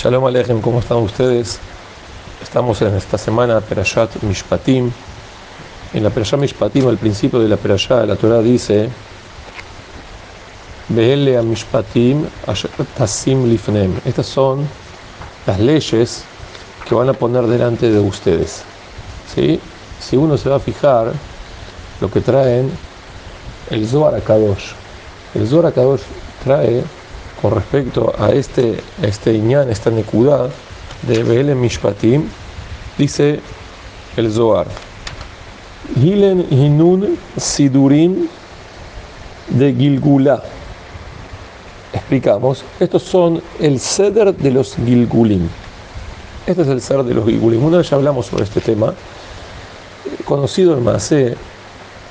Shalom Alejem, ¿cómo están ustedes? Estamos en esta semana Perashat Mishpatim. En la Perashat Mishpatim, al principio de la Perashat, la Torah dice: Be'ele Mishpatim Tasim Lifnem. Estas son las leyes que van a poner delante de ustedes. ¿Sí? Si uno se va a fijar, lo que traen el Zohar. El Zohar trae con respecto a este, este Iñán, esta Nekudá de Be'ele Mishpatim, dice el Zohar. Hilen Hinun Sidurim de Gilgulá. Explicamos, estos son el ceder de los Gilgulim. Este es el ceder de los Gilgulim. Una vez ya hablamos sobre este tema. Conocido el Masé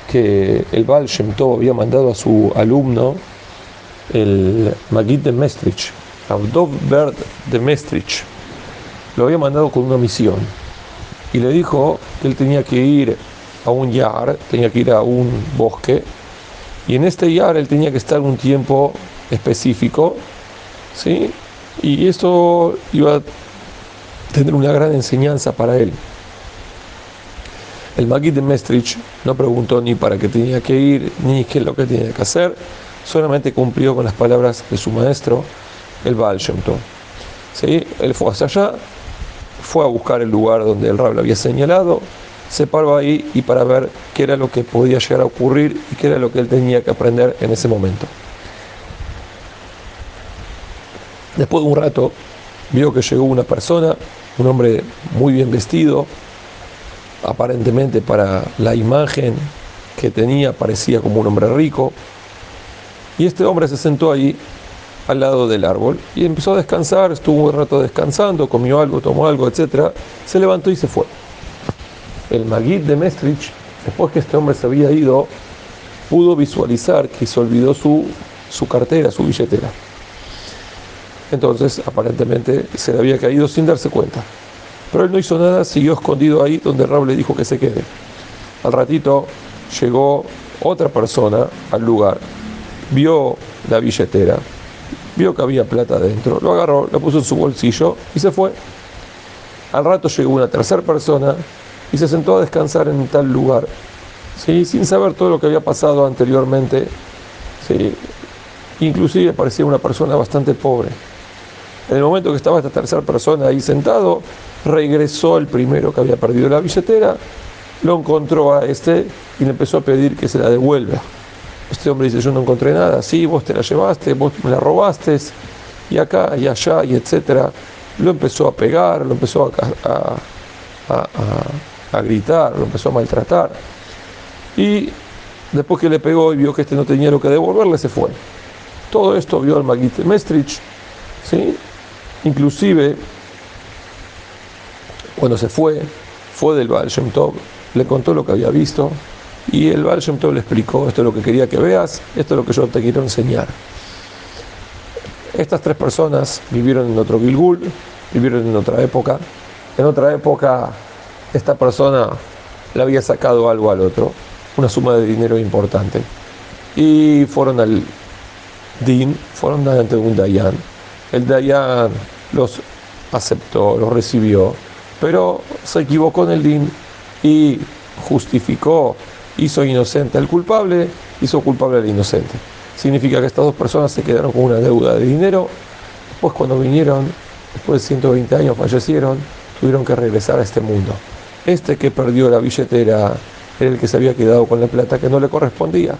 que el Baal Shem había mandado a su alumno el Magid de Mestrich, Berd de Mestrich, lo había mandado con una misión y le dijo que él tenía que ir a un yar, tenía que ir a un bosque y en este yar él tenía que estar un tiempo específico, ¿sí? Y esto iba a tener una gran enseñanza para él. El Magid de Mestrich no preguntó ni para qué tenía que ir, ni qué es lo que tenía que hacer, solamente cumplió con las palabras de su maestro, el Baal. ¿Sí? Él fue hacia allá, fue a buscar el lugar donde el Rab le había señalado, se paró ahí y para ver qué era lo que podía llegar a ocurrir y qué era lo que él tenía que aprender en ese momento. Después de un rato, vio que llegó una persona, un hombre muy bien vestido, aparentemente para la imagen que tenía parecía como un hombre rico, y este hombre se sentó ahí al lado del árbol y empezó a descansar, estuvo un rato descansando, comió algo, tomó algo, etc. Se levantó y se fue. El Magid de Mestrich, después que este hombre se había ido, pudo visualizar que se olvidó su, su cartera, su billetera. Entonces, aparentemente, se le había caído sin darse cuenta. Pero él no hizo nada, siguió escondido ahí donde Raúl le dijo que se quede. Al ratito llegó otra persona al lugar vio la billetera, vio que había plata adentro, lo agarró, lo puso en su bolsillo y se fue. Al rato llegó una tercera persona y se sentó a descansar en tal lugar, ¿sí? sin saber todo lo que había pasado anteriormente. ¿sí? Inclusive parecía una persona bastante pobre. En el momento que estaba esta tercera persona ahí sentado, regresó el primero que había perdido la billetera, lo encontró a este y le empezó a pedir que se la devuelva. Este hombre dice, yo no encontré nada, sí, vos te la llevaste, vos me la robaste, y acá y allá, y etcétera. Lo empezó a pegar, lo empezó a, gritar, lo empezó a maltratar. Y después que le pegó y vio que este no tenía lo que devolverle, se fue. Todo esto vio al Magite Mestrich, ¿sí? inclusive cuando se fue, fue del Baal Shem le contó lo que había visto, y el Baal Shem le explicó, esto es lo que quería que veas, esto es lo que yo te quiero enseñar. Estas tres personas vivieron en otro Gilgul, vivieron en otra época. En otra época esta persona le había sacado algo al otro, una suma de dinero importante. Y fueron al Din, fueron ante un Dayan. El Dayan los aceptó, los recibió, pero se equivocó en el Din y justificó hizo inocente al culpable, hizo culpable al inocente. Significa que estas dos personas se quedaron con una deuda de dinero, después cuando vinieron, después de 120 años fallecieron, tuvieron que regresar a este mundo. Este que perdió la billetera era el que se había quedado con la plata que no le correspondía.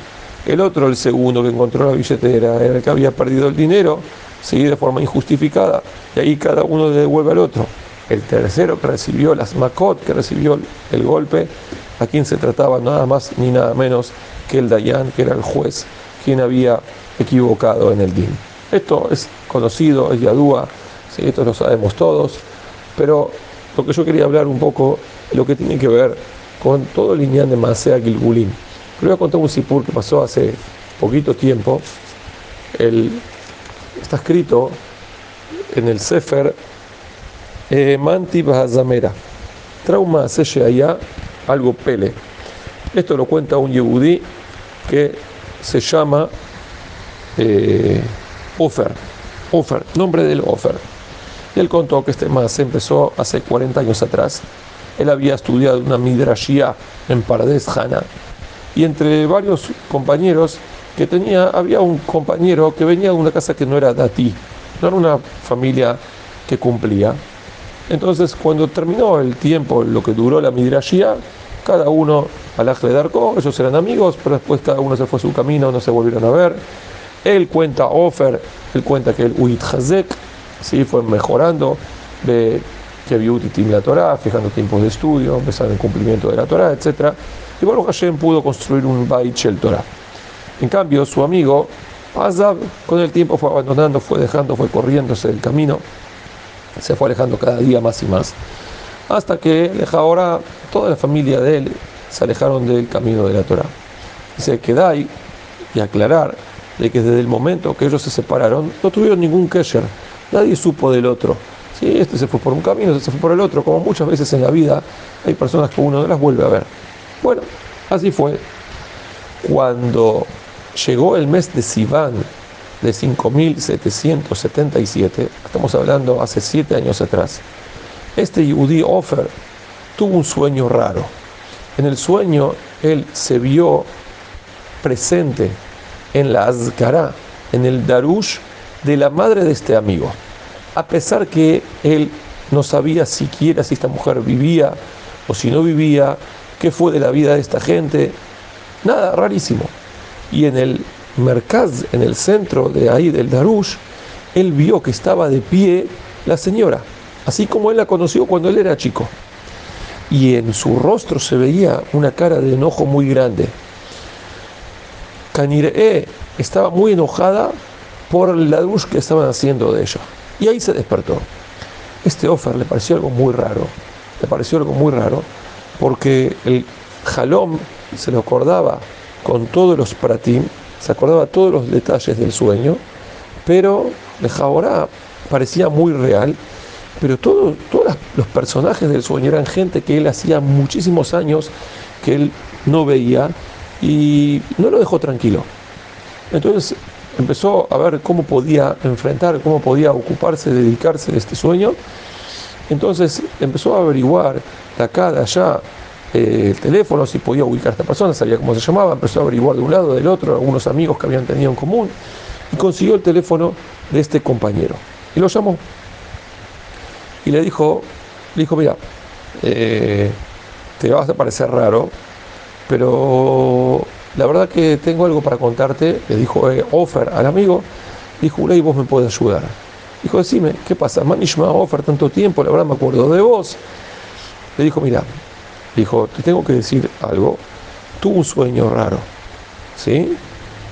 El otro, el segundo que encontró la billetera, era el que había perdido el dinero, sí, de forma injustificada, y ahí cada uno le devuelve al otro. El tercero que recibió las macot, que recibió el golpe, a quien se trataba nada más ni nada menos que el Dayan, que era el juez, quien había equivocado en el din. Esto es conocido, es yadúa, esto lo sabemos todos, pero lo que yo quería hablar un poco, lo que tiene que ver con todo el lineal de Masea Gilgulín. Pero voy a contar un sipur que pasó hace poquito tiempo. Está escrito en el Sefer eh, Manti Bahazamera. Trauma allá algo pele. Esto lo cuenta un yehudí que se llama eh, Ofer. Ofer, nombre del Ofer. Él contó que este más empezó hace 40 años atrás. Él había estudiado una midrashia en Pardes Hana. Y entre varios compañeros que tenía, había un compañero que venía de una casa que no era dati, no era una familia que cumplía. Entonces, cuando terminó el tiempo, lo que duró la midrashia, cada uno al de Darko, ellos eran amigos, pero después cada uno se fue su camino, no se volvieron a ver. Él cuenta Ofer, él cuenta que el Uit Hazek ¿sí? fue mejorando, de que Titim la Torah, fijando tiempos de estudio, empezando el cumplimiento de la Torah, etc. Y bueno, Hashem pudo construir un Bait Shel Torah. En cambio, su amigo Azab, con el tiempo fue abandonando, fue dejando, fue corriéndose del camino, se fue alejando cada día más y más. Hasta que ahora toda la familia de él se alejaron del camino de la Torah. Dice que Dai y aclarar de que desde el momento que ellos se separaron no tuvieron ningún kesher, nadie supo del otro. Sí, este se fue por un camino, este se fue por el otro, como muchas veces en la vida hay personas que uno no las vuelve a ver. Bueno, así fue. Cuando llegó el mes de Sivan de 5777, estamos hablando hace siete años atrás, este Yudí Ofer tuvo un sueño raro. En el sueño él se vio presente en la Azkará, en el Darush de la madre de este amigo. A pesar que él no sabía siquiera si esta mujer vivía o si no vivía, qué fue de la vida de esta gente, nada, rarísimo. Y en el Merkaz, en el centro de ahí del Darush, él vio que estaba de pie la señora, así como él la conoció cuando él era chico. Y en su rostro se veía una cara de enojo muy grande. Caniré estaba muy enojada por la luz que estaban haciendo de ella. Y ahí se despertó. Este offer le pareció algo muy raro. Le pareció algo muy raro porque el jalom se lo acordaba con todos los pratim, se acordaba todos los detalles del sueño, pero jaborá parecía muy real, pero todos los personajes del sueño eran gente que él hacía muchísimos años que él no veía y no lo dejó tranquilo. Entonces empezó a ver cómo podía enfrentar, cómo podía ocuparse, dedicarse de este sueño. Entonces empezó a averiguar de acá, de allá, eh, el teléfono, si podía ubicar a esta persona, sabía cómo se llamaba, empezó a averiguar de un lado, del otro, algunos amigos que habían tenido en común, y consiguió el teléfono de este compañero. Y lo llamó. Y le dijo, le dijo, mira, eh, te vas a parecer raro, pero la verdad que tengo algo para contarte, le dijo eh, Offer al amigo, dijo, Ulay, vos me puedes ayudar. Dijo, decime, ¿qué pasa? Manishma Offer tanto tiempo, la verdad me acuerdo de vos. Le dijo, mira, dijo, te tengo que decir algo, tuvo un sueño raro, ¿sí?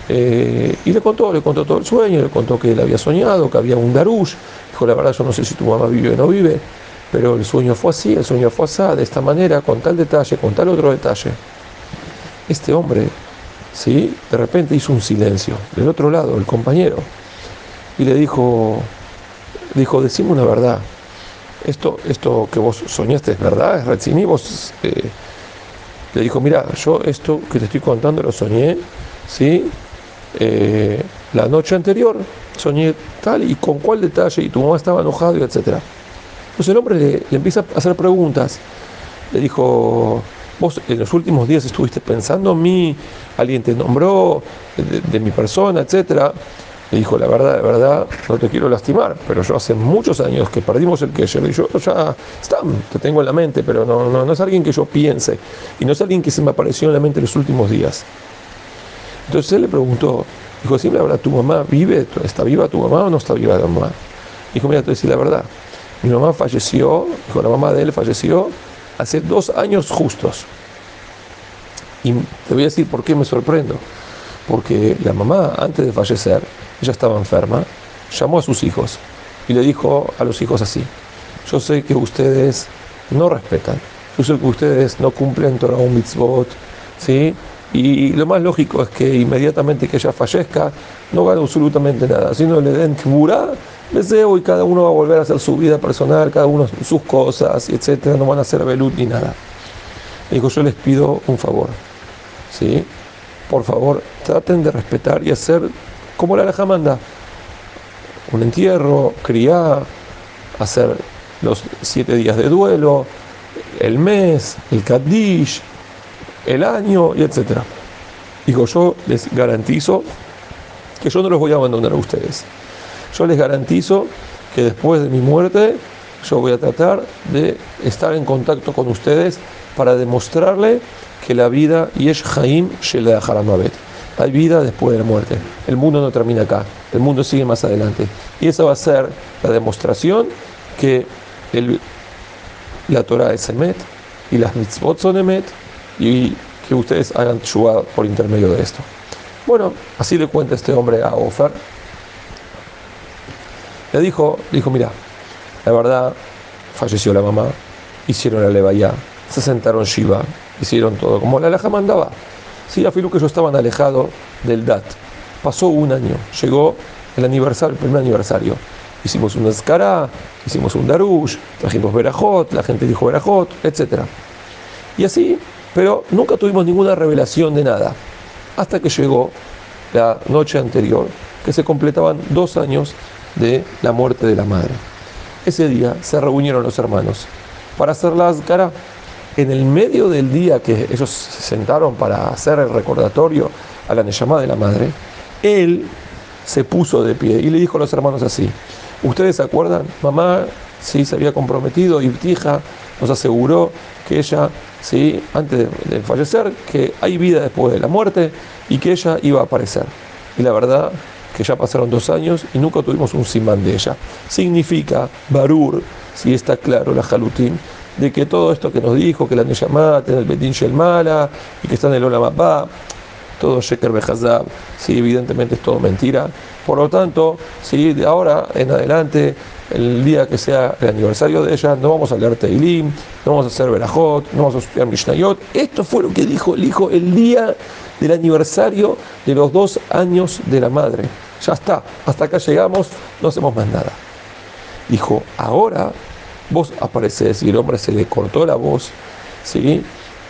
Eh, y le contó, le contó todo el sueño, le contó que él había soñado, que había un darush. Dijo, la verdad yo no sé si tu mamá vive o no vive, pero el sueño fue así, el sueño fue así, de esta manera, con tal detalle, con tal otro detalle este hombre, ¿sí? de repente hizo un silencio. Del otro lado, el compañero, y le dijo, dijo, decime una verdad. Esto, esto que vos soñaste es verdad, es Retzini, vos eh, le dijo, mira, yo esto que te estoy contando lo soñé, ¿sí? Eh, la noche anterior soñé tal y con cuál detalle, y tu mamá estaba enojado, y etcétera. Entonces el hombre le, le empieza a hacer preguntas. Le dijo, vos en los últimos días estuviste pensando en mí, alguien te nombró de, mi persona, etcétera. Le dijo, la verdad, de verdad, no te quiero lastimar, pero yo hace muchos años que perdimos el Kesher y yo ya está, te tengo en la mente, pero no, no, no es alguien que yo piense y no es alguien que se me apareció en la mente en los últimos días. Entonces él le preguntó, dijo, sí, la verdad, ¿tu mamá vive? ¿Está viva tu mamá o no está viva la mamá? Dijo, mira, te voy la verdad, mi mamá falleció, dijo, la mamá de él falleció hace dos años justos. Y te voy a decir por qué me sorprendo. Porque la mamá, antes de fallecer, ella estaba enferma, llamó a sus hijos y le dijo a los hijos así, yo sé que ustedes no respetan, yo sé que ustedes no cumplen Torah un ¿sí? Y lo más lógico es que inmediatamente que ella fallezca, no gane absolutamente nada, sino le den tibura deseo y cada uno va a volver a hacer su vida personal, cada uno sus cosas, etcétera, no van a hacer velut ni nada. dijo, yo les pido un favor, ¿sí? Por favor, traten de respetar y hacer como la alhaja manda. Un entierro, criar, hacer los siete días de duelo, el mes, el Kaddish, el año etcétera. Digo, yo les garantizo que yo no los voy a abandonar a ustedes. Yo les garantizo que después de mi muerte yo voy a tratar de estar en contacto con ustedes para demostrarle que la vida Yesh Haim Shele Haramavet. Hay vida después de la muerte. El mundo no termina acá. El mundo sigue más adelante. Y esa va a ser la demostración que el, la Torah es Emet y las mitzvot son Emet y que ustedes hagan Shua por intermedio de esto. Bueno, así le cuenta este hombre a Ofer. Le dijo, dijo, mira, la verdad, falleció la mamá, hicieron la levaya, se sentaron Shiva, hicieron todo como la laja mandaba. Sí, afirmó que ellos estaban alejados del DAT. Pasó un año, llegó el aniversario, el primer aniversario. Hicimos una escara, hicimos un darush, trajimos verajot, la gente dijo verajot, etc. Y así, pero nunca tuvimos ninguna revelación de nada. Hasta que llegó la noche anterior, que se completaban dos años de la muerte de la madre. Ese día se reunieron los hermanos para hacer la escara en el medio del día que ellos se sentaron para hacer el recordatorio a la Neyamá de la madre, él se puso de pie y le dijo a los hermanos así, ¿ustedes se acuerdan? Mamá sí se había comprometido y Tija nos aseguró que ella, sí, antes de, fallecer, que hay vida después de la muerte y que ella iba a aparecer. Y la verdad que ya pasaron dos años y nunca tuvimos un simán de ella. Significa, Barur, si está claro la Jalutín, de que todo esto que nos dijo, que la Neyamat en el Shel Mala y que está en el Olamapá, todo Sheker Behazab, sí, evidentemente es todo mentira. Por lo tanto, sí, de ahora en adelante, el día que sea el aniversario de ella, no vamos a leer Teilim, no vamos a hacer Berajot, no vamos a estudiar Mishnayot. Esto fue lo que dijo el hijo el día del aniversario de los dos años de la madre. Ya está, hasta acá llegamos, no hacemos más nada. Dijo, ahora vos apareces y el hombre se le cortó la voz, ¿sí?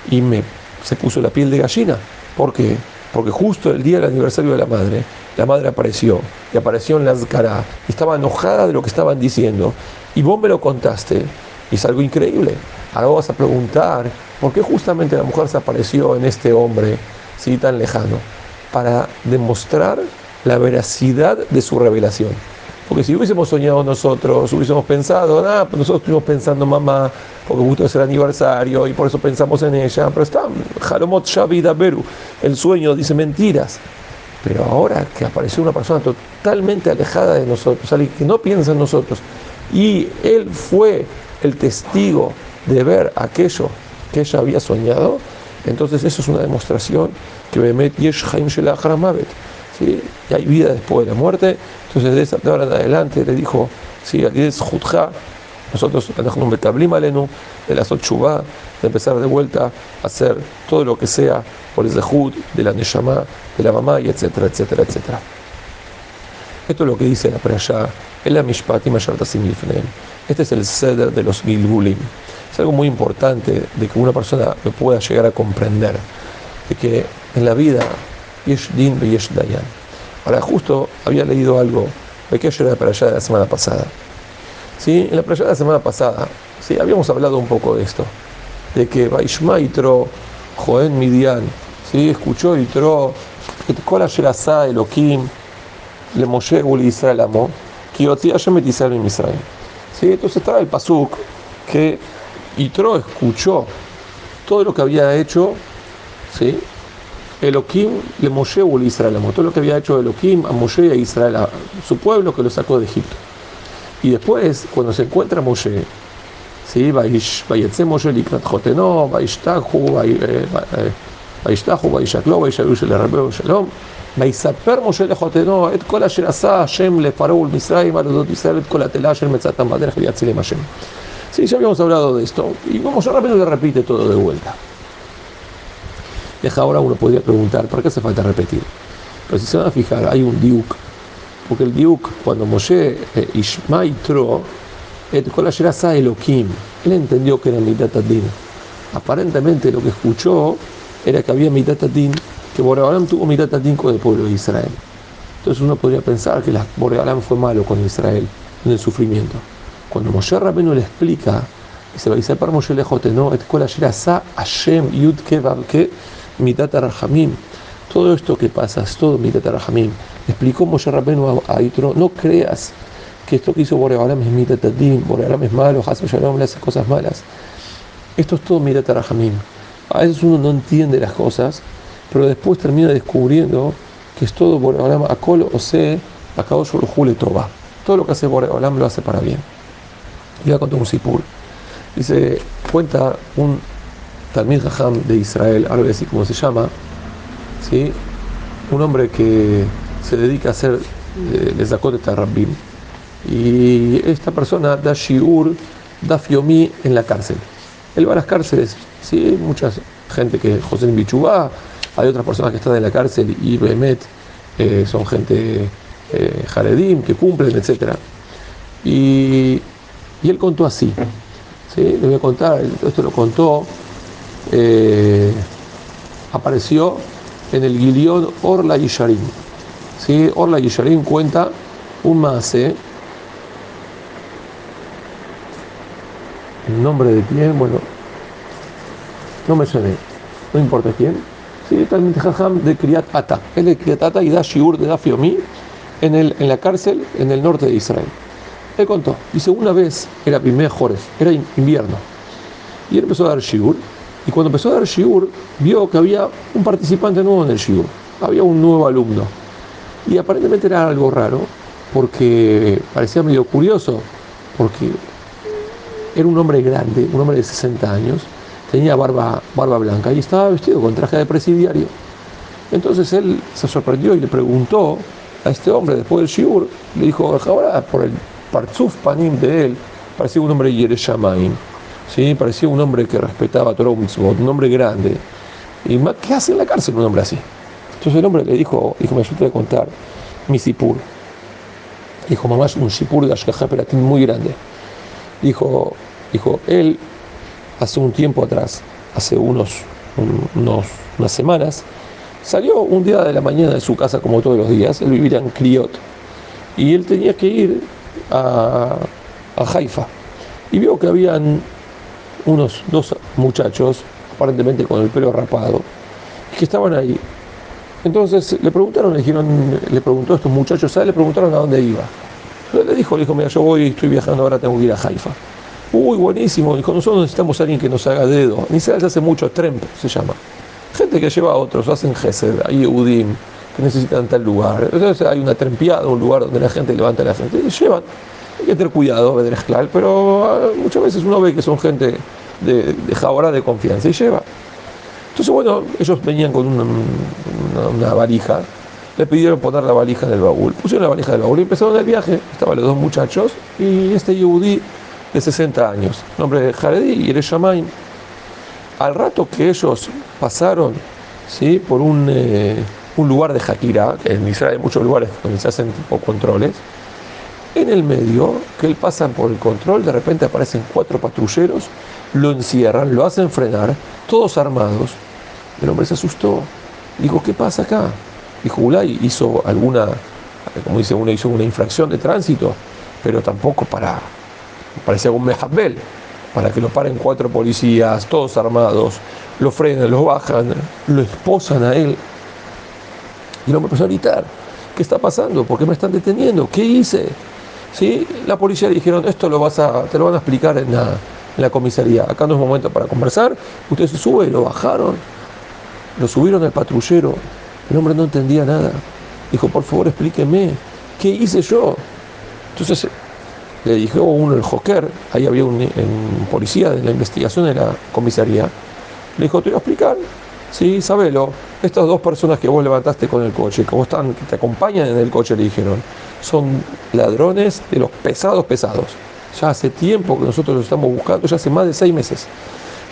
Y me, se puso la piel de gallina. ¿Por qué? Porque justo el día del aniversario de la madre, la madre apareció, y apareció en la cara, y estaba enojada de lo que estaban diciendo. Y vos me lo contaste, y es algo increíble. Ahora vas a preguntar, ¿por qué justamente la mujer se apareció en este hombre, ¿sí? tan lejano? Para demostrar la veracidad de su revelación. Porque si hubiésemos soñado nosotros, hubiésemos pensado, ah, pues nosotros estuvimos pensando mamá, porque justo es el aniversario y por eso pensamos en ella, pero está Jalomot Shavida Beru, el sueño dice mentiras. Pero ahora que apareció una persona totalmente alejada de nosotros, alguien que no piensa en nosotros, y él fue el testigo de ver aquello que ella había soñado, entonces eso es una demostración que Bemet Yesh Haim ¿sí? y hay vida después de la muerte. Entonces, de esa hora en adelante le dijo: ¿sí? es Judja, nosotros, de las ocho de empezar de vuelta a hacer todo lo que sea por el Zehud, de la Neshama, de la mamá, y etcétera, etcétera, etcétera. Esto es lo que dice la Prayá, el la Mishpat y Este es el ceder de los Gilgulim. Es algo muy importante de que una persona lo pueda llegar a comprender, de que en la vida Yesh Din Yesh Dayan. Ahora, justo había leído algo de que era para allá de la semana pasada. ¿Sí? En la playa de la semana pasada, ¿sí? habíamos hablado un poco de esto, de que Vaishma Tro, Joen Midian, ¿sí? escuchó Yitro, Kola Sherasa Elohim, Le Moshe Israel Amo, Kiotzi Hashem Israel en Israel. ¿Sí? Entonces estaba el Pasuk que Yitro escuchó todo lo que había hecho, ¿sí? Elohim le Moshe o Israel, todo lo que había hecho Elohim a Moshe y a Israel, a su pueblo que lo sacó de Egipto. Y después, cuando se encuentra Moshe, ¿sí? Vayetze Moshe likrat joteno, Vaishtahu, Vaishtahu, Vaishaklo, Vaisharush le Rebeo Shalom, ויספר משה לחותנו את כל אשר עשה השם לפרעה ולמצרים על אודות ישראל את כל התלה של מצאת המדרך ויצילם השם. Sí, ya habíamos hablado de esto y vamos a rápido le repite todo de vuelta ahora uno podría preguntar, ¿por qué hace falta repetir? Pero si se van a fijar, hay un diuk, porque el diuk, cuando Moshe eh, Ishmaitro, la Elohim, él entendió que era mitat adin. Aparentemente lo que escuchó era que había mitat adin, que Boreolam tuvo mitat adin con el pueblo de Israel. Entonces uno podría pensar que Boreolam fue malo con Israel en el sufrimiento. Cuando Moshe Rabenu le explica, dice, va a decir para Moshe no, et Hashem yud ke mitat rahamim. Todo esto que pasa es todo mitat rahamim. Explicó Moshe Rabenu a Yitro, no creas que esto que hizo Boreolam es mitat adim, Boreolam es malo, Hashem Shalom le hace cosas malas. Esto es todo mitat rahamim. A veces uno no entiende las cosas, pero después termina descubriendo que es todo Boreolam akol o se acabó sobre Jule Toba. Todo lo que hace Boreolam lo hace para bien. Y voy a un sipur. Dice, cuenta un Talmid Jajam de Israel, algo así como se llama, ¿sí? un hombre que se dedica a hacer eh, les de Tarabim. Y esta persona da shiur, da fiomi en la cárcel. Él va a las cárceles, ¿sí? hay mucha gente que José Bichubá, hay otras personas que están en la cárcel y Behemet eh, son gente eh, jaredim, que cumplen, etc. Y, y él contó así. ¿sí? Le voy a contar, esto lo contó, eh, apareció en el Gilión Orla Yisharim. ¿sí? Orla Yisharim cuenta un mase. ¿El nombre de quién? Bueno, no me suene, no importa quién. Sí, también Jajam de Kriyat Ata. Él de Kriyat Ata y da Shiur de Dafiomi en, en la cárcel en el norte de Israel. Él contó, dice, una vez era primer Jores, era invierno, y él empezó a dar shiur, y cuando empezó a dar shiur, vio que había un participante nuevo en el shiur, había un nuevo alumno, y aparentemente era algo raro, porque parecía medio curioso, porque era un hombre grande, un hombre de 60 años, tenía barba, barba blanca y estaba vestido con traje de presidiario. Entonces él se sorprendió y le preguntó a este hombre después del shiur, le dijo, ahora por el partzuf panim de él, parecía un hombre Yereshamaim, ¿sí? parecía un hombre que respetaba a Torah un hombre grande. ¿Y qué hace en la cárcel un hombre así? Entonces el hombre le dijo, dijo, me ayuda a contar mi sipur. Dijo, mamá, es un sipur de Ashkaha Peratim muy grande. Dijo, dijo, él hace un tiempo atrás, hace unos, unos, unas semanas, Salió un día de la mañana de su casa como todos los días, él vivía en Criot, y él tenía que ir a, a Haifa. Y vio que habían unos dos muchachos, aparentemente con el pelo rapado, que estaban ahí. Entonces le preguntaron, le dijeron, le preguntó a estos muchachos, ¿sabes? Le preguntaron a dónde iba. Le dijo, le dijo, mira, yo voy, estoy viajando ahora, tengo que ir a Haifa. Uy, buenísimo, dijo, nosotros necesitamos a alguien que nos haga dedo. Ni se hace mucho, Tremp se llama gente que lleva a otros, hacen gesed, hay Udim que necesitan tal lugar. Entonces hay una trempiada, un lugar donde la gente levanta a la gente y llevan. Hay que tener cuidado, claro, pero ah, muchas veces uno ve que son gente de, de de confianza y lleva. Entonces, bueno, ellos venían con una, una, valija, le pidieron poner la valija en el baúl, pusieron la valija en el baúl y empezaron el viaje. Estaban los dos muchachos y este Yehudi de 60 años, nombre de Jaredi y el Shamaim al rato que ellos pasaron ¿sí? por un, eh, un lugar de que en Israel hay muchos lugares donde se hacen tipo controles, en el medio, que él pasan por el control, de repente aparecen cuatro patrulleros, lo encierran, lo hacen frenar, todos armados. El hombre se asustó. Dijo, ¿qué pasa acá? Dijo, Ulay hizo alguna, como dice uno, hizo una infracción de tránsito, pero tampoco para, parecía un mejabel para que lo paren cuatro policías, todos armados, lo frenan, lo bajan, lo esposan a él. Y el hombre empezó a gritar, ¿qué está pasando? ¿Por qué me están deteniendo? ¿Qué hice? ¿Sí? La policía le dijeron, esto lo vas a, te lo van a explicar en la, comisaría. Acá no es momento para conversar. Usted se sube, lo bajaron, lo subieron al patrullero. El hombre no entendía nada. Dijo, por favor explíqueme, ¿qué hice yo? Entonces le dijo uno, el Joker, ahí había un, policía de la investigación de la comisaría, le dijo, te voy a explicar, sí, sabelo, estas dos personas que vos levantaste con el coche, que vos están, que te acompañan en el coche, le dijeron, son ladrones de los pesados pesados. Ya hace tiempo que nosotros los estamos buscando, ya hace más de seis meses.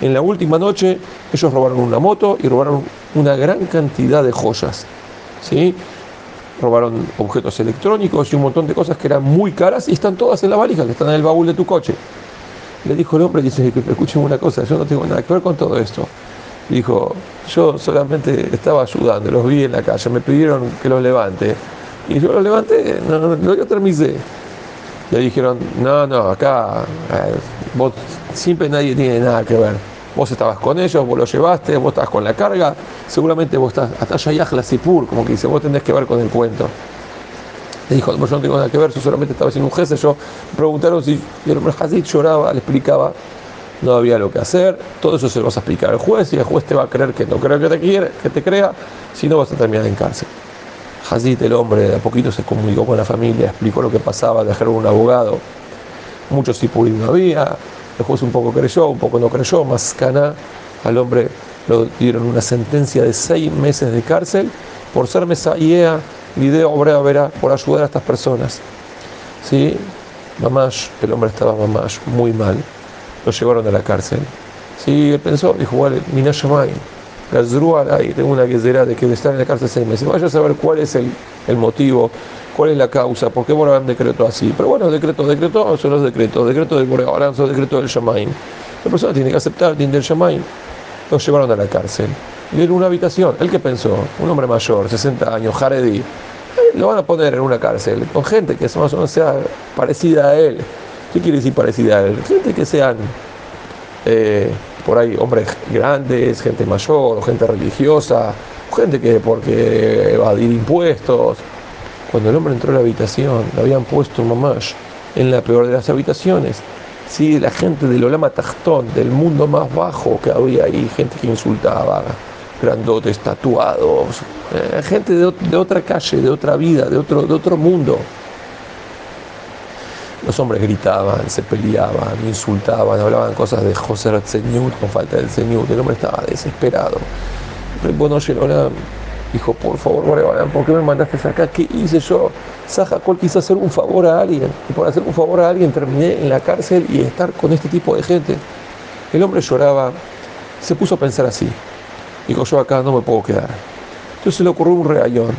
En la última noche ellos robaron una moto y robaron una gran cantidad de joyas. ¿sí? robaron objetos electrónicos y un montón de cosas que eran muy caras y están todas en la valija, que están en el baúl de tu coche. Le dijo el hombre, dice, escuchen una cosa, yo no tengo nada que ver con todo esto. Dijo, yo solamente estaba ayudando, los vi en la calle, me pidieron que los levante. Y yo los levanté, no, no, yo terminé. Le dijeron, no, no, acá eh, vos siempre nadie tiene nada que ver. Vos estabas con ellos, vos los llevaste, vos estabas con la carga, seguramente vos estás hasta la Sipur, como que dice, vos tenés que ver con el cuento. Le dijo, yo no tengo nada que ver, yo solamente estaba haciendo un jefe, yo me preguntaron si el Hazid lloraba, le explicaba, no había lo que hacer, todo eso se lo vas a explicar al juez y el juez te va a creer que no creo que te quiere, que te crea, si no vas a terminar en cárcel. Hazid, el hombre, de a poquito se comunicó con la familia, explicó lo que pasaba, dejaron un abogado, muchos sipurim no había, el juez un poco creyó, un poco no creyó, más cana al hombre lo dieron una sentencia de seis meses de cárcel por ser mesayea, video obra verá, por ayudar a estas personas. ¿Sí? El hombre estaba mamash, muy mal. Lo llevaron a la cárcel. Sí, él pensó, dijo, vale, Minashamay, ahí tengo una guerrera de que estar en la cárcel seis meses. Vaya a saber cuál es el, el motivo cuál es la causa, por qué un decreto así. Pero bueno, decreto, decreto son los decretos, decreto del Boreolam son decretos del Shamaim. La persona tiene que aceptar el del Shamaim. Lo llevaron a la cárcel. Y en una habitación, ¿el que pensó? Un hombre mayor, 60 años, Haredi. Eh, lo van a poner en una cárcel con gente que más o menos sea parecida a él. ¿Qué quiere decir parecida a él? Gente que sean eh, por ahí hombres grandes, gente mayor, gente religiosa, gente que porque evadir impuestos, cuando el hombre entró a la habitación, le habían puesto un mamash en la peor de las habitaciones. Sí, la gente del Olama Tachtón, del mundo más bajo que había ahí, gente que insultaba, grandotes, tatuados, eh, gente de, otra calle, de otra vida, de otro, de otro mundo. Los hombres gritaban, se peleaban, insultaban, hablaban cosas de José Señor con falta del Señor. El hombre estaba desesperado. Bueno, Dijo, por favor, ¿por qué me mandaste acá? ¿Qué hice yo? Saja Col quiso hacer un favor a alguien. Y por hacer un favor a alguien terminé en la cárcel y estar con este tipo de gente. El hombre lloraba, se puso a pensar así. Dijo, yo acá no me puedo quedar. Entonces le ocurrió un regañón.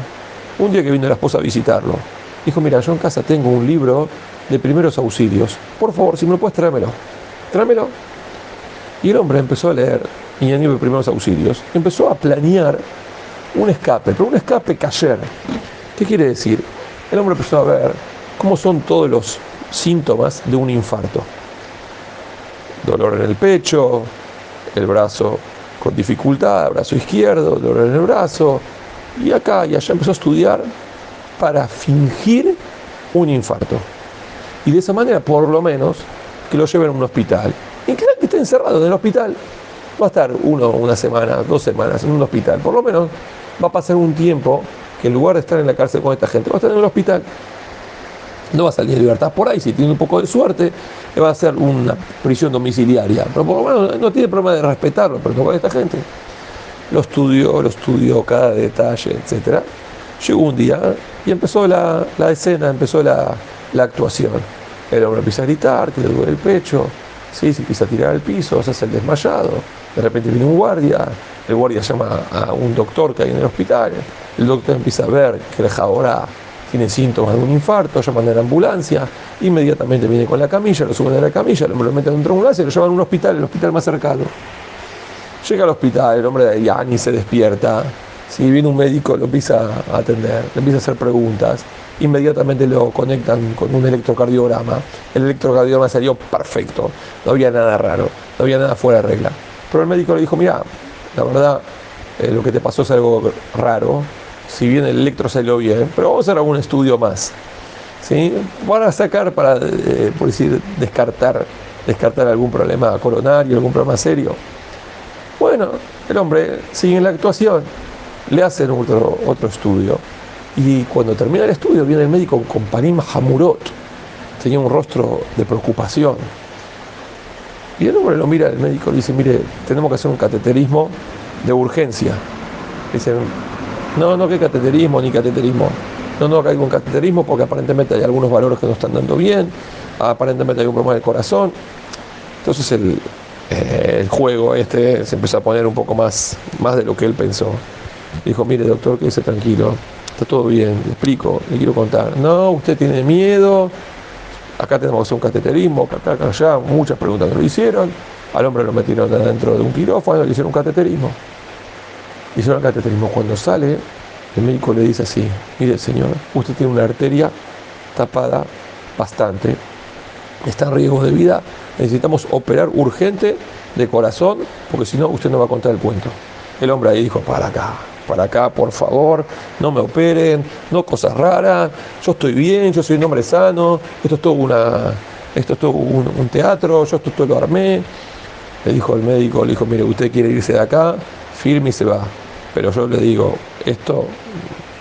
Un día que vino la esposa a visitarlo. Dijo, mira, yo en casa tengo un libro de primeros auxilios. Por favor, si me lo puedes, tráemelo. Tráemelo. Y el hombre empezó a leer y en de primeros auxilios. Empezó a planear un escape, pero un escape cayer. ¿Qué quiere decir? El hombre empezó a ver cómo son todos los síntomas de un infarto. Dolor en el pecho, el brazo con dificultad, brazo izquierdo, dolor en el brazo, y acá y allá empezó a estudiar para fingir un infarto. Y de esa manera, por lo menos, que lo lleven a un hospital. Y que esté encerrado en el hospital. Va a estar uno, una semana, dos semanas en un hospital. Por lo menos va a pasar un tiempo que en lugar de estar en la cárcel con esta gente, va a estar en el hospital. No va a salir de libertad por ahí, si tiene un poco de suerte, va a hacer una prisión domiciliaria. Pero por lo menos no tiene problema de respetarlo, pero no con esta gente. Lo estudió, lo estudió cada detalle, etc. Llegó un día y empezó la, escena, empezó la, actuación. El hombre empieza a gritar, que le duele el pecho, ¿sí? se empieza a tirar al piso, se hace el desmayado. De repente viene un guardia, el guardia llama a un doctor que hay en el hospital, el doctor empieza a ver que el ahora tiene síntomas de un infarto, llaman a la ambulancia, inmediatamente viene con la camilla, lo suben a la camilla, lo meten en un ambulancia y lo llevan a un hospital, el hospital más cercano. Llega al hospital, el hombre de Yani se despierta, si viene un médico lo empieza a atender, le empieza a hacer preguntas, inmediatamente lo conectan con un electrocardiograma, el electrocardiograma salió perfecto, no había nada raro, no había nada fuera de regla. Pero el médico le dijo, mira, la verdad, eh, lo que te pasó es algo raro. Si bien el electro salió bien, pero vamos a hacer algún estudio más. ¿sí? Van a sacar para, eh, por decir, descartar, descartar algún problema coronario, algún problema serio. Bueno, el hombre sigue en la actuación, le hacen otro, otro estudio. Y cuando termina el estudio, viene el médico con Panim Hamurot. Tenía un rostro de preocupación. Y el hombre lo mira, el médico le dice, mire, tenemos que hacer un cateterismo de urgencia. Dicen, no, no, que cateterismo ni cateterismo. No, no, que hay un cateterismo porque aparentemente hay algunos valores que no están dando bien, aparentemente hay un problema del corazón. Entonces el, eh, el juego este se empezó a poner un poco más, más de lo que él pensó. Dijo, mire doctor, quédese tranquilo, está todo bien, le explico, le quiero contar. No, usted tiene miedo, acá tenemos un cateterismo, acá, acá, allá, muchas preguntas que lo hicieron, al hombre lo metieron dentro de un quirófano, le hicieron un cateterismo. Hicieron el cateterismo. Cuando sale, el médico le dice así, mire señor, usted tiene una arteria tapada bastante, está en riesgo de vida, necesitamos operar urgente de corazón, porque si no, usted no va a contar el cuento. El hombre ahí dijo, para acá, para acá, por favor, no me operen, no cosas raras, yo estoy bien, yo soy un hombre sano, esto es todo, una, esto es un, teatro, yo esto todo lo armé. Le dijo el médico, le dijo, mire, usted quiere irse de acá, firme y se va. Pero yo le digo, esto,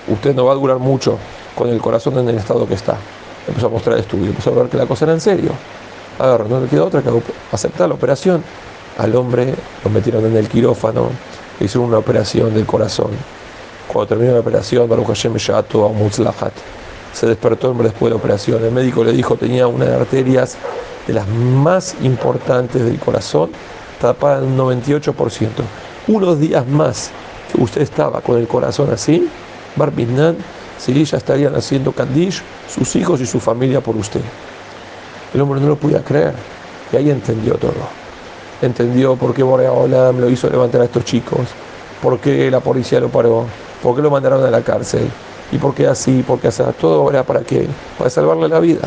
usted no va a durar mucho con el corazón en el estado que está. Empezó a mostrar estudio, empezó a ver que la cosa era en serio. A ver, no le queda otra que aceptar la operación. Al hombre lo metieron en el quirófano, hicieron una operación del corazón. Cuando terminó la operación, Baruch Hashem Shato Mutzlahat, se despertó después de la operación. El médico le dijo tenía una de las arterias de las más importantes del corazón, tapada en un 98%. Unos días más que usted estaba con el corazón así, Barbiznan, sí, ya estarían haciendo Kaddish, sus hijos y su familia por usted. El hombre no lo podía creer y ahí entendió todo entendió por qué Borea Olam lo hizo levantar a estos chicos, por qué la policía lo paró, por qué lo mandaron a la cárcel, y por qué así, por qué así, todo era para qué, para salvarle la vida.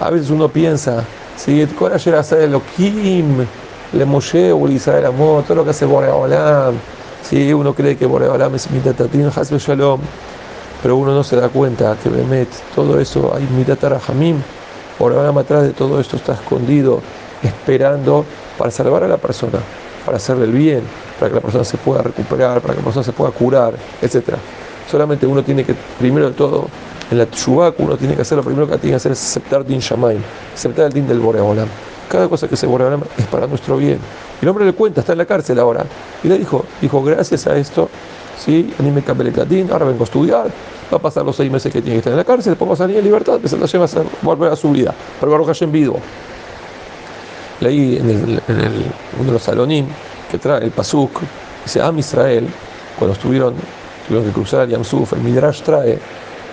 A veces uno piensa, si ayer hace lo Kim, le Moshe Israel Amor, todo lo que hace Borea Olam, si uno cree que Borea Olam es Mitatatin Hasbe Shalom, pero uno no se da cuenta que Bemet, todo eso, hay Mitatarahamim, Borea Olam atrás de todo esto está escondido, esperando para salvar a la persona, para hacerle el bien, para que la persona se pueda recuperar, para que la persona se pueda curar, etc. Solamente uno tiene que, primero de todo, en la Tshuvak uno tiene que hacer, lo primero que tiene que hacer es aceptar Din Shamaim, aceptar el Din del Boreolam. Cada cosa que se Boreolam es para nuestro bien. Y el hombre le cuenta, está en la cárcel ahora. Y le dijo, dijo, gracias a esto, sí, a mí me cambié el Din, ahora vengo a estudiar, va a pasar los seis meses que tiene que estar en la cárcel, después va a salir en libertad, se lo lleva a volver a su vida. Pero Baruch en vivo leí en, el, uno de los salonim que trae el Pasuk, dice Am Israel, cuando estuvieron, tuvieron que cruzar el Yamsuf, el Midrash trae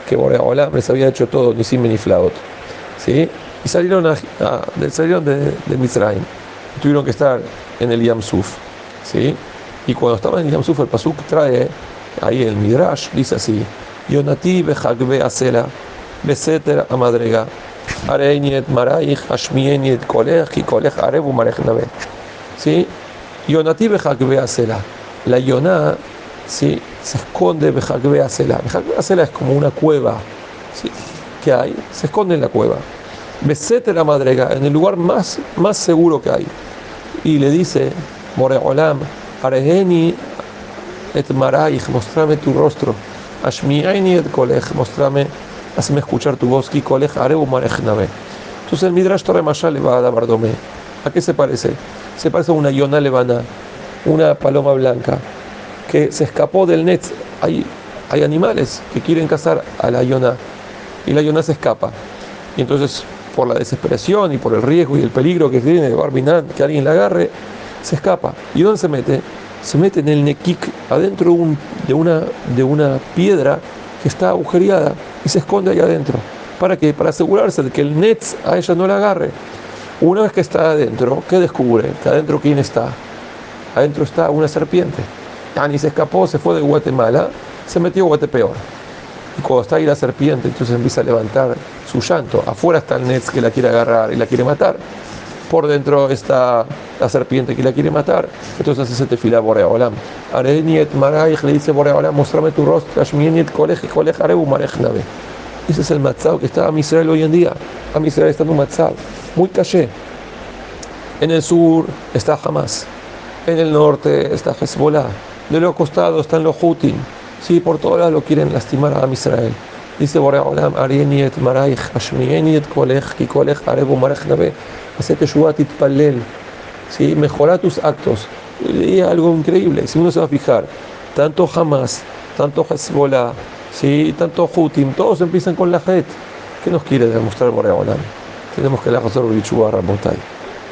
que Boreolam les había hecho todo, ni sim ni flaut. ¿sí? Y salieron, a, salieron de, de tuvieron que estar en el Yamsuf. ¿sí? Y cuando estaban en el Yamsuf, el Pasuk trae ahí el Midrash, dice así: Yonati bejagbe asela, beseter amadrega. Areñet Maraich, Hashmieniet Kolech y Kolech Arebu Marech Nabe. ¿Sí? Yonati Bejakbe Sela. La Yoná ¿sí? se esconde Bejakbe Sela. Bejakbe Sela es como una cueva ¿sí? que hay, se esconde en la cueva. Besete la madrega, en el lugar más, más seguro que hay. Y le dice, Moreolam, Areheni et Maraich, mostrame tu rostro. Ashmieni et Kolech, mostrame hazme escuchar tu voz, Entonces el Midrash Torre le va a dar Bardomé. ¿A qué se parece? Se parece a una yona levana, una paloma blanca, que se escapó del net. Hay, hay animales que quieren cazar a la yona y la yona se escapa. Y entonces, por la desesperación y por el riesgo y el peligro que tiene Barbinan, que alguien la agarre, se escapa. ¿Y dónde se mete? Se mete en el nekik, adentro de, una, de una piedra que está agujereada y se esconde ahí adentro. ¿Para qué? Para asegurarse de que el net a ella no la agarre. Una vez que está adentro, ¿qué descubre? Que adentro quién está. Adentro está una serpiente. Ani se escapó, se fue de Guatemala, se metió a Guatepeor. Y cuando está ahí la serpiente, entonces empieza a levantar su llanto. Afuera está el net que la quiere agarrar y la quiere matar por dentro está la serpiente que la quiere matar. Entonces hace tefila Boreolam. Areniet Maraich le dice Boreolam, mostrame tu rostro, Ashmieniet Kolej Kolej Arebu Marech Nabe. Ese es el matzao que está a Israel hoy en día. A Israel está en un matzao muy caché. En el sur está Hamas. En el norte está Hezbollah. De los costados están los Hutim. Sí, por todos lados lo quieren lastimar a Israel. Dice Boreolam, Areniet Maraich, Ashmieniet Kolej Kolej Arebu Marech Nabe ¿sí? mejora tus actos. Y algo increíble, si uno se va a fijar, tanto Hamas, tanto Hezbollah, ¿sí? tanto Hutim, todos empiezan con la Jet. ¿Qué nos quiere demostrar Boreolam? Tenemos que la hacer Bichua Rabotai.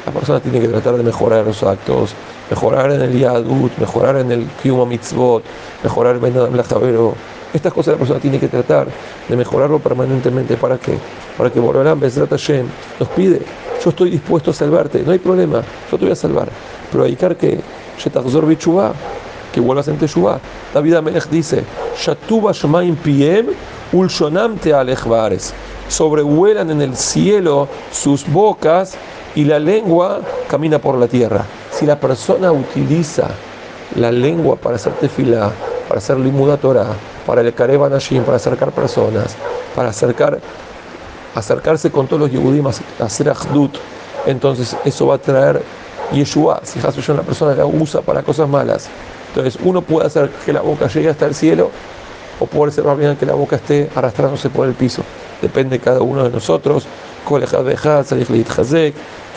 La persona tiene que tratar de mejorar los actos, mejorar en el Yadut, mejorar en el Kiyuma Mitzvot, mejorar en el Javero. Estas cosas la persona tiene que tratar de mejorarlo permanentemente. ¿Para qué? Para que Boreolam, Bezrat Hashem, nos pide yo estoy dispuesto a salvarte, no hay problema, yo te voy a salvar. Pero hay que que vuelvas en Teshuvah. David Amelech dice, Shatuba Shmaim Piem, Ulshonam te sobrevuelan en el cielo sus bocas y la lengua camina por la tierra. Si la persona utiliza la lengua para hacer tefilá, para hacer limuda Torah, para el Anashim, para acercar personas, para acercar, acercarse con todos los Yehudim hacer Ahdut, entonces eso va a traer Yeshua. Si una persona la usa para cosas malas, entonces uno puede hacer que la boca llegue hasta el cielo o puede ser más bien que la boca esté arrastrándose por el piso. Depende de cada uno de nosotros.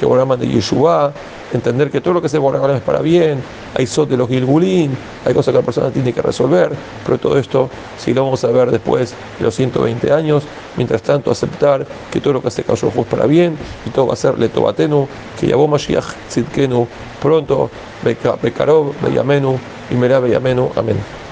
Que Boraman de Yeshua, entender que todo lo que se Boraman es para bien, hay sot de los Gilgulín, hay cosas que la persona tiene que resolver, pero todo esto si lo vamos a ver después de los 120 años. Mientras tanto, aceptar que todo lo que hace Cayó es para bien y todo va a ser Letobatenu, que Yabó Mashiach Tzidkenu pronto, Bekarov, Beyamenu, y Merá Beyamenu. Amén.